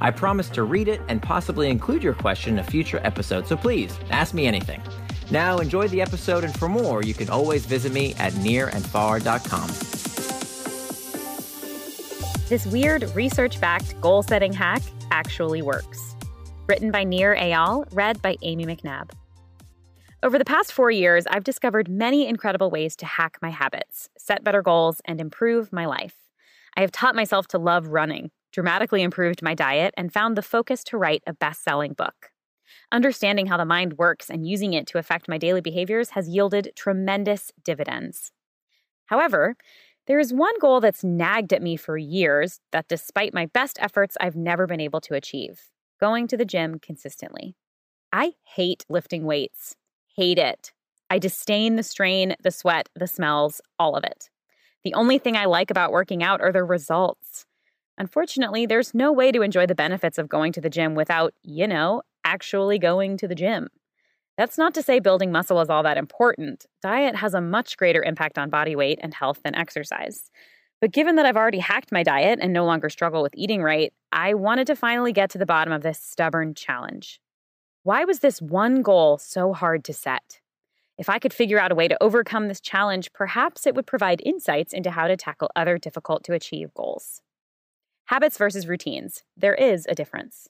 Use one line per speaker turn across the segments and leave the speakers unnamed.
I promise to read it and possibly include your question in a future episode, so please ask me anything. Now, enjoy the episode, and for more, you can always visit me at nirandfar.com.
This weird research backed goal setting hack actually works. Written by Nir Eyal, read by Amy McNabb. Over the past four years, I've discovered many incredible ways to hack my habits, set better goals, and improve my life. I have taught myself to love running, dramatically improved my diet, and found the focus to write a best selling book. Understanding how the mind works and using it to affect my daily behaviors has yielded tremendous dividends. However, there is one goal that's nagged at me for years that, despite my best efforts, I've never been able to achieve going to the gym consistently. I hate lifting weights, hate it. I disdain the strain, the sweat, the smells, all of it. The only thing I like about working out are the results. Unfortunately, there's no way to enjoy the benefits of going to the gym without, you know, actually going to the gym. That's not to say building muscle is all that important. Diet has a much greater impact on body weight and health than exercise. But given that I've already hacked my diet and no longer struggle with eating right, I wanted to finally get to the bottom of this stubborn challenge. Why was this one goal so hard to set? If I could figure out a way to overcome this challenge, perhaps it would provide insights into how to tackle other difficult to achieve goals. Habits versus routines. There is a difference.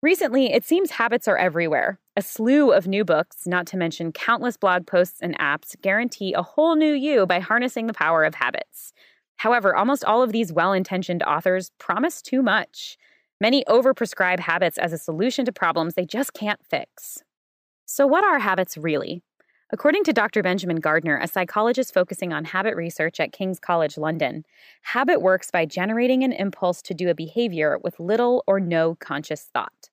Recently, it seems habits are everywhere. A slew of new books, not to mention countless blog posts and apps, guarantee a whole new you by harnessing the power of habits. However, almost all of these well intentioned authors promise too much. Many overprescribe habits as a solution to problems they just can't fix. So, what are habits really? According to Dr. Benjamin Gardner, a psychologist focusing on habit research at King's College London, habit works by generating an impulse to do a behavior with little or no conscious thought.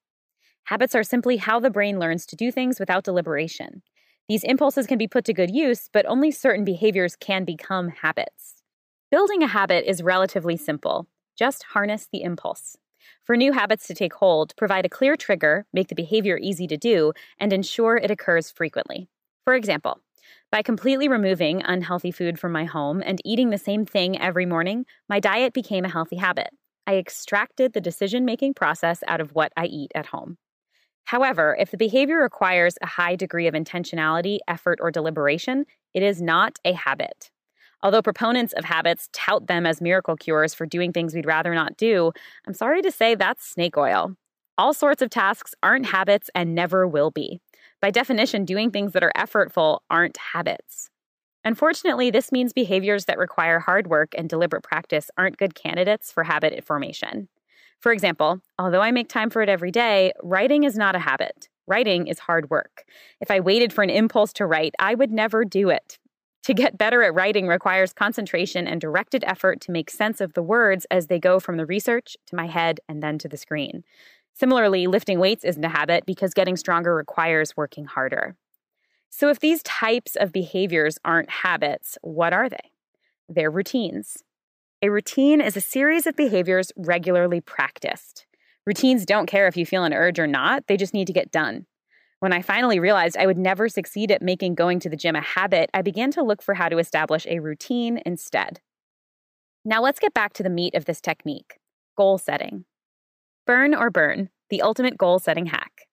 Habits are simply how the brain learns to do things without deliberation. These impulses can be put to good use, but only certain behaviors can become habits. Building a habit is relatively simple. Just harness the impulse. For new habits to take hold, provide a clear trigger, make the behavior easy to do, and ensure it occurs frequently. For example, by completely removing unhealthy food from my home and eating the same thing every morning, my diet became a healthy habit. I extracted the decision making process out of what I eat at home. However, if the behavior requires a high degree of intentionality, effort, or deliberation, it is not a habit. Although proponents of habits tout them as miracle cures for doing things we'd rather not do, I'm sorry to say that's snake oil. All sorts of tasks aren't habits and never will be. By definition, doing things that are effortful aren't habits. Unfortunately, this means behaviors that require hard work and deliberate practice aren't good candidates for habit formation. For example, although I make time for it every day, writing is not a habit. Writing is hard work. If I waited for an impulse to write, I would never do it. To get better at writing requires concentration and directed effort to make sense of the words as they go from the research to my head and then to the screen. Similarly, lifting weights isn't a habit because getting stronger requires working harder. So, if these types of behaviors aren't habits, what are they? They're routines. A routine is a series of behaviors regularly practiced. Routines don't care if you feel an urge or not, they just need to get done. When I finally realized I would never succeed at making going to the gym a habit, I began to look for how to establish a routine instead. Now let's get back to the meat of this technique goal setting. Burn or burn, the ultimate goal setting hack.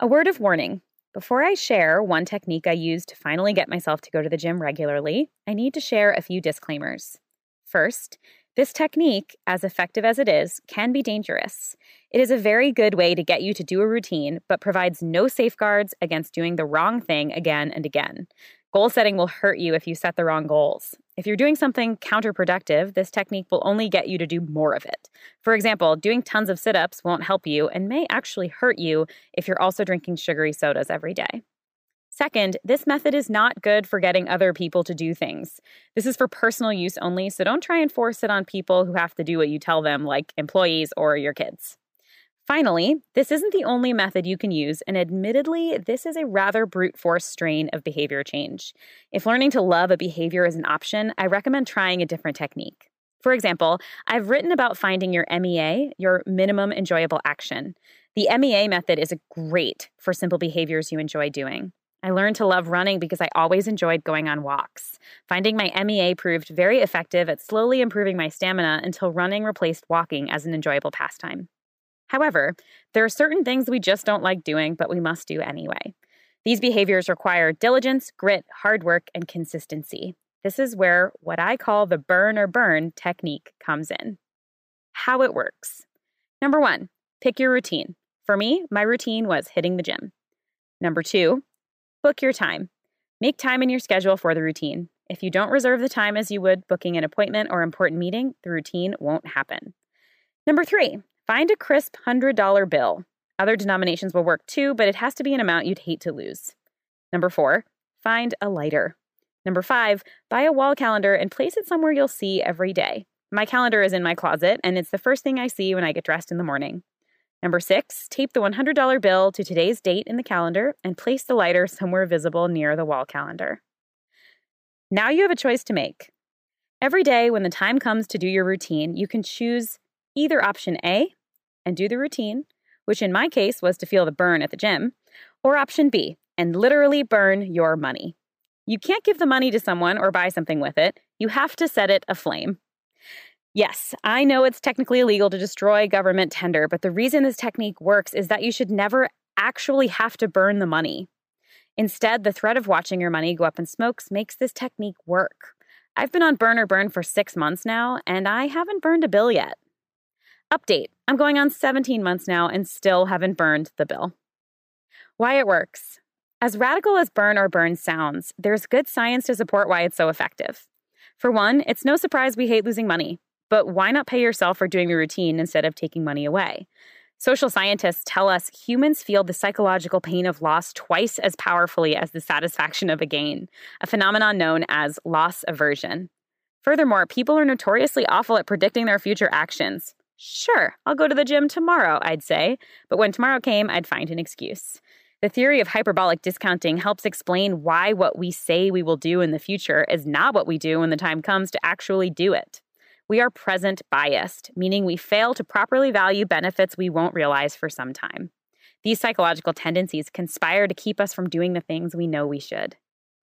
A word of warning before I share one technique I use to finally get myself to go to the gym regularly, I need to share a few disclaimers. First, this technique, as effective as it is, can be dangerous. It is a very good way to get you to do a routine, but provides no safeguards against doing the wrong thing again and again. Goal setting will hurt you if you set the wrong goals. If you're doing something counterproductive, this technique will only get you to do more of it. For example, doing tons of sit ups won't help you and may actually hurt you if you're also drinking sugary sodas every day. Second, this method is not good for getting other people to do things. This is for personal use only, so don't try and force it on people who have to do what you tell them, like employees or your kids. Finally, this isn't the only method you can use, and admittedly, this is a rather brute force strain of behavior change. If learning to love a behavior is an option, I recommend trying a different technique. For example, I've written about finding your MEA, your minimum enjoyable action. The MEA method is great for simple behaviors you enjoy doing. I learned to love running because I always enjoyed going on walks. Finding my MEA proved very effective at slowly improving my stamina until running replaced walking as an enjoyable pastime. However, there are certain things we just don't like doing, but we must do anyway. These behaviors require diligence, grit, hard work, and consistency. This is where what I call the burn or burn technique comes in. How it works. Number one, pick your routine. For me, my routine was hitting the gym. Number two, book your time. Make time in your schedule for the routine. If you don't reserve the time as you would booking an appointment or important meeting, the routine won't happen. Number three, Find a crisp $100 bill. Other denominations will work too, but it has to be an amount you'd hate to lose. Number four, find a lighter. Number five, buy a wall calendar and place it somewhere you'll see every day. My calendar is in my closet, and it's the first thing I see when I get dressed in the morning. Number six, tape the $100 bill to today's date in the calendar and place the lighter somewhere visible near the wall calendar. Now you have a choice to make. Every day, when the time comes to do your routine, you can choose either option A and do the routine, which in my case was to feel the burn at the gym, or option B and literally burn your money. You can't give the money to someone or buy something with it. You have to set it aflame. Yes, I know it's technically illegal to destroy government tender, but the reason this technique works is that you should never actually have to burn the money. Instead, the threat of watching your money go up in smokes makes this technique work. I've been on Burn or Burn for six months now, and I haven't burned a bill yet. Update I'm going on 17 months now and still haven't burned the bill. Why it works. As radical as burn or burn sounds, there's good science to support why it's so effective. For one, it's no surprise we hate losing money, but why not pay yourself for doing the routine instead of taking money away? Social scientists tell us humans feel the psychological pain of loss twice as powerfully as the satisfaction of a gain, a phenomenon known as loss aversion. Furthermore, people are notoriously awful at predicting their future actions. Sure, I'll go to the gym tomorrow, I'd say. But when tomorrow came, I'd find an excuse. The theory of hyperbolic discounting helps explain why what we say we will do in the future is not what we do when the time comes to actually do it. We are present biased, meaning we fail to properly value benefits we won't realize for some time. These psychological tendencies conspire to keep us from doing the things we know we should.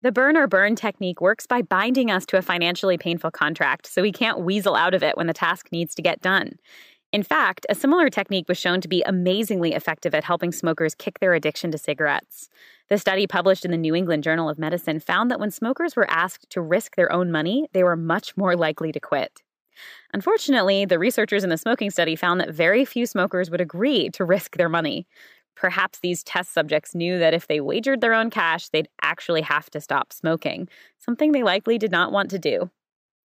The burn or burn technique works by binding us to a financially painful contract so we can't weasel out of it when the task needs to get done. In fact, a similar technique was shown to be amazingly effective at helping smokers kick their addiction to cigarettes. The study published in the New England Journal of Medicine found that when smokers were asked to risk their own money, they were much more likely to quit. Unfortunately, the researchers in the smoking study found that very few smokers would agree to risk their money. Perhaps these test subjects knew that if they wagered their own cash, they'd actually have to stop smoking, something they likely did not want to do.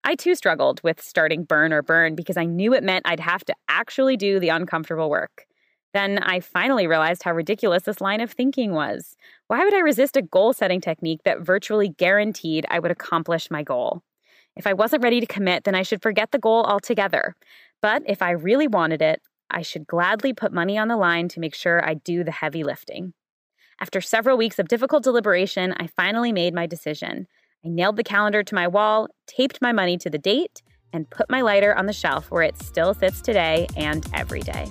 I too struggled with starting burn or burn because I knew it meant I'd have to actually do the uncomfortable work. Then I finally realized how ridiculous this line of thinking was. Why would I resist a goal setting technique that virtually guaranteed I would accomplish my goal? If I wasn't ready to commit, then I should forget the goal altogether. But if I really wanted it, I should gladly put money on the line to make sure I do the heavy lifting. After several weeks of difficult deliberation, I finally made my decision. I nailed the calendar to my wall, taped my money to the date, and put my lighter on the shelf where it still sits today and every day.